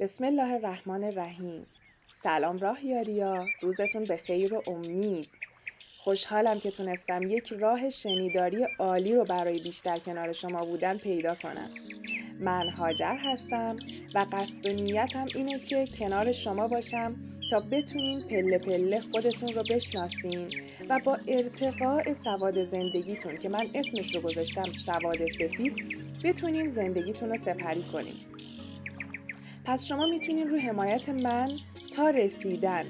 بسم الله الرحمن الرحیم. سلام راه یاریا. روزتون به خیر و امید. خوشحالم که تونستم یک راه شنیداری عالی رو برای بیشتر کنار شما بودن پیدا کنم. من هاجر هستم و قصد و نیتم اینه که کنار شما باشم تا بتونین پله پله خودتون رو بشناسین و با ارتقاء سواد زندگیتون که من اسمش رو گذاشتم سواد سفید بتونین زندگیتون رو سپری کنین. پس شما می‌تونین رو حمایت من تا رسیدن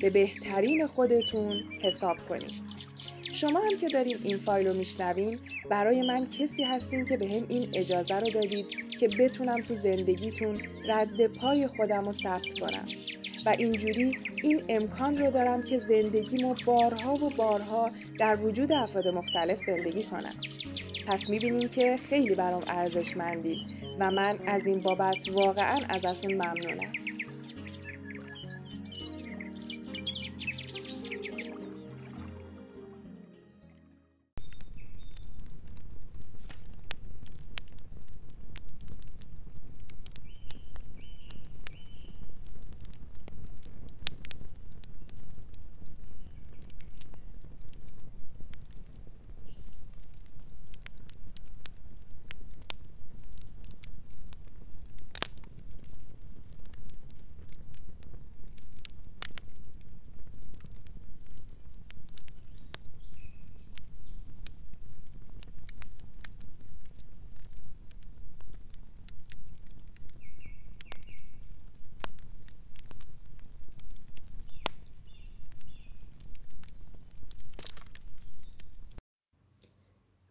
به بهترین خودتون حساب کنید شما هم که دارین این فایل رو میشنوین برای من کسی هستین که به هم این اجازه رو دادید که بتونم تو زندگیتون رد پای خودم رو ثبت کنم. و اینجوری این امکان رو دارم که زندگیمو بارها و بارها در وجود افراد مختلف زندگی کنم. پس می‌بینین که خیلی برام ارزشمندی و من از این بابت واقعا ازتون ممنونم.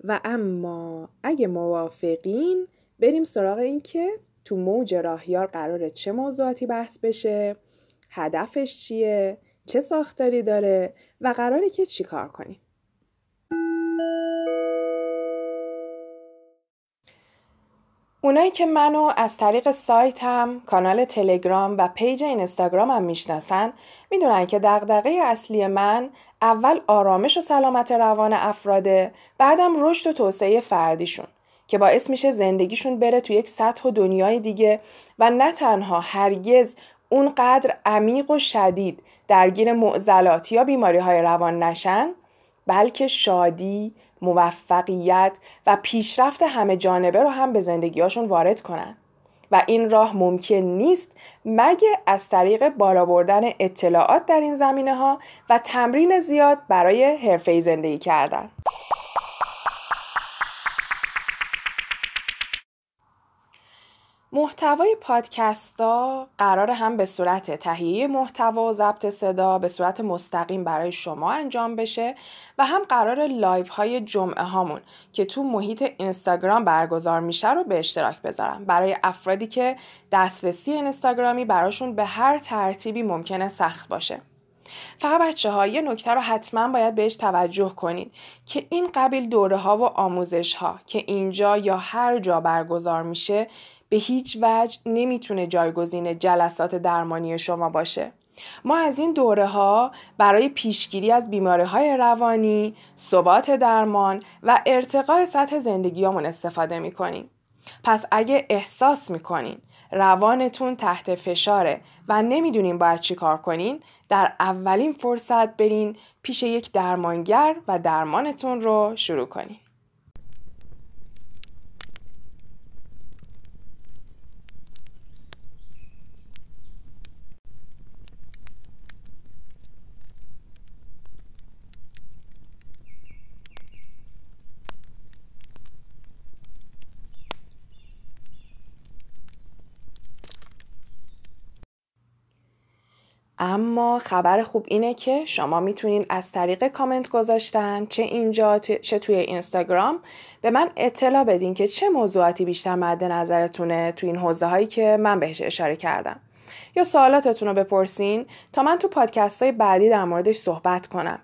و اما اگه موافقین بریم سراغ این که تو موج راهیار قراره چه موضوعاتی بحث بشه هدفش چیه چه ساختاری داره و قراره که چی کار کنیم. اونایی که منو از طریق سایتم، کانال تلگرام و پیج اینستاگرامم می‌شناسن می‌دونن که دغدغه اصلی من اول آرامش و سلامت روان افراده بعدم رشد و توسعه فردیشون که باعث میشه زندگیشون بره تو یک سطح و دنیای دیگه و نه تنها هرگز اونقدر عمیق و شدید درگیر معضلات یا بیماری های روان نشن بلکه شادی، موفقیت و پیشرفت همه جانبه رو هم به زندگیاشون وارد کنن. و این راه ممکن نیست مگه از طریق بالا بردن اطلاعات در این زمینه ها و تمرین زیاد برای حرفه‌ای زندگی کردن. محتوای پادکستا قرار هم به صورت تهیه محتوا و ضبط صدا به صورت مستقیم برای شما انجام بشه و هم قرار live های جمعه هامون که تو محیط اینستاگرام برگزار میشه رو به اشتراک بذارم. برای افرادی که دسترسی اینستاگرامی براشون به هر ترتیبی ممکنه سخت باشه. فقط بچه ها یه نکته رو حتما باید بهش توجه کنید که این قبیل دوره ها و آموزش ها که اینجا یا هر جا برگزار میشه به هیچ وجه نمی‌تونه جایگزین جلسات درمانی شما باشه. ما از این دوره ها برای پیشگیری از بیماری های روانی، ثبات درمان و ارتقاء سطح زندگیامون استفاده می‌کنیم. پس اگه احساس می‌کنین روانتون تحت فشاره و نمی‌دونین باید چی کار کنین در اولین فرصت برین پیش یک درمانگر و درمانتون رو شروع کنین. اما خبر خوب اینه که شما می‌تونین از طریق کامنت گذاشتن چه اینجا چه توی اینستاگرام به من اطلاع بدین که چه موضوعاتی بیشتر مد نظرتونه توی این حوزه هایی که من بهش اشاره کردم. یا سوالاتتون رو بپرسین تا من تو پادکست های بعدی در موردش صحبت کنم.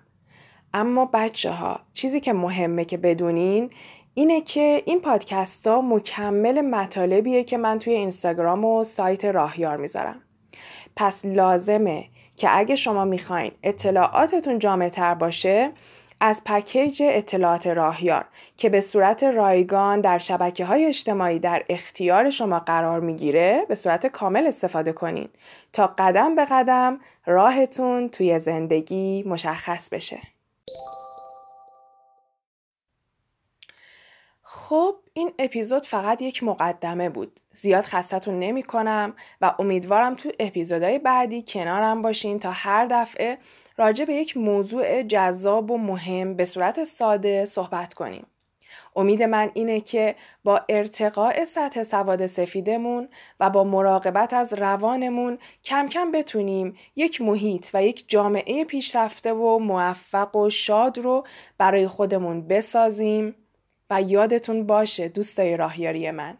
اما بچه ها چیزی که مهمه که بدونین اینه که این پادکست ها مکمل مطالبیه که من توی اینستاگرام و سایت راهیار می‌ذارم. پس لازمه که اگه شما می‌خواین اطلاعاتتون جامع تر باشه از پکیج اطلاعات راهیار که به صورت رایگان در شبکه های اجتماعی در اختیار شما قرار می‌گیره به صورت کامل استفاده کنین تا قدم به قدم راهتون توی زندگی مشخص بشه. خب این اپیزود فقط یک مقدمه بود. زیاد خستتون نمی کنم و امیدوارم تو اپیزودهای بعدی کنارم باشین تا هر دفعه راجع به یک موضوع جذاب و مهم به صورت ساده صحبت کنیم. امید من اینه که با ارتقاء سطح سواد سفیدمون و با مراقبت از روانمون کم کم بتونیم یک محیط و یک جامعه پیشرفته و موفق و شاد رو برای خودمون بسازیم و یادتون باشه دوستای راهیاری من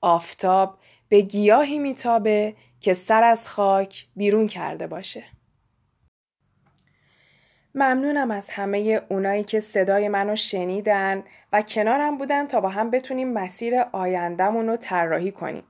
آفتاب به گیاهی میتابه که سر از خاک بیرون کرده باشه ممنونم از همه اونایی که صدای منو شنیدن و کنارم بودن تا با هم بتونیم مسیر آیندهمون رو طراحی کنیم.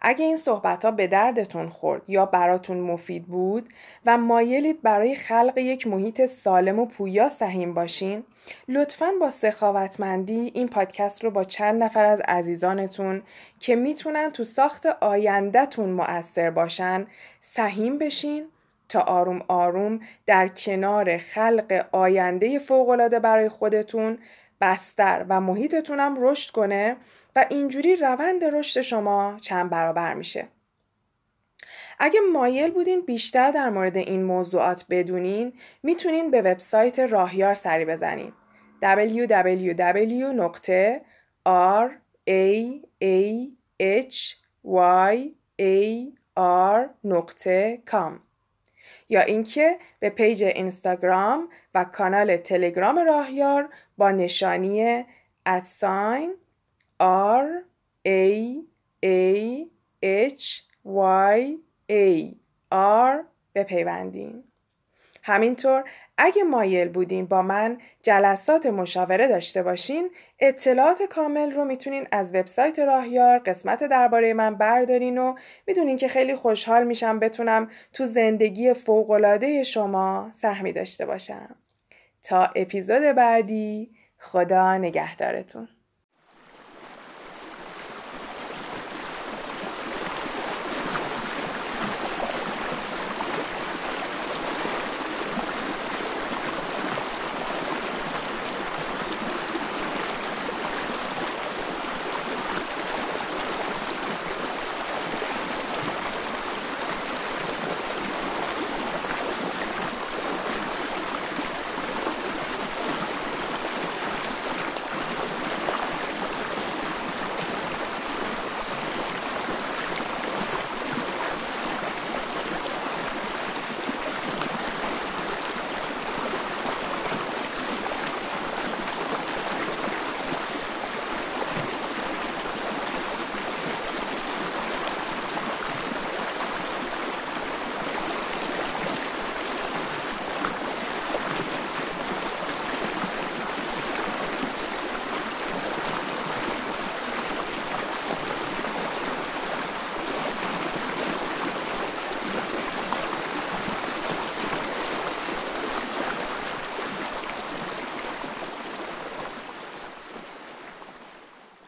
اگه این صحبت ها به دردتون خورد یا براتون مفید بود و مایلید برای خلق یک محیط سالم و پویا سهیم باشین لطفا با سخاوتمندی این پادکست رو با چند نفر از عزیزانتون که می‌تونن تو ساخت آیندهتون مؤثر باشن سهیم بشین تا آروم آروم در کنار خلق آینده فوقالعاده برای خودتون بستر و محیطتونم رشد کنه و اینجوری روند رشد شما چند برابر میشه. اگه مایل بودین بیشتر در مورد این موضوعات بدونین می‌تونین به وبسایت راهیار سری بزنین. www.rahayar.com یا اینکه به پیج اینستاگرام و کانال تلگرام راهیار با نشانی ادساین R A A H Y A R بپیوندین. همینطور اگه مایل بودین با من جلسات مشاوره داشته باشین اطلاعات کامل رو می‌تونین از وبسایت راهیار قسمت درباره من بردارین و می‌دونین که خیلی خوشحال میشم بتونم تو زندگی فوقالعاده شما سهمی داشته باشم. تا اپیزود بعدی خدا نگهدارتون.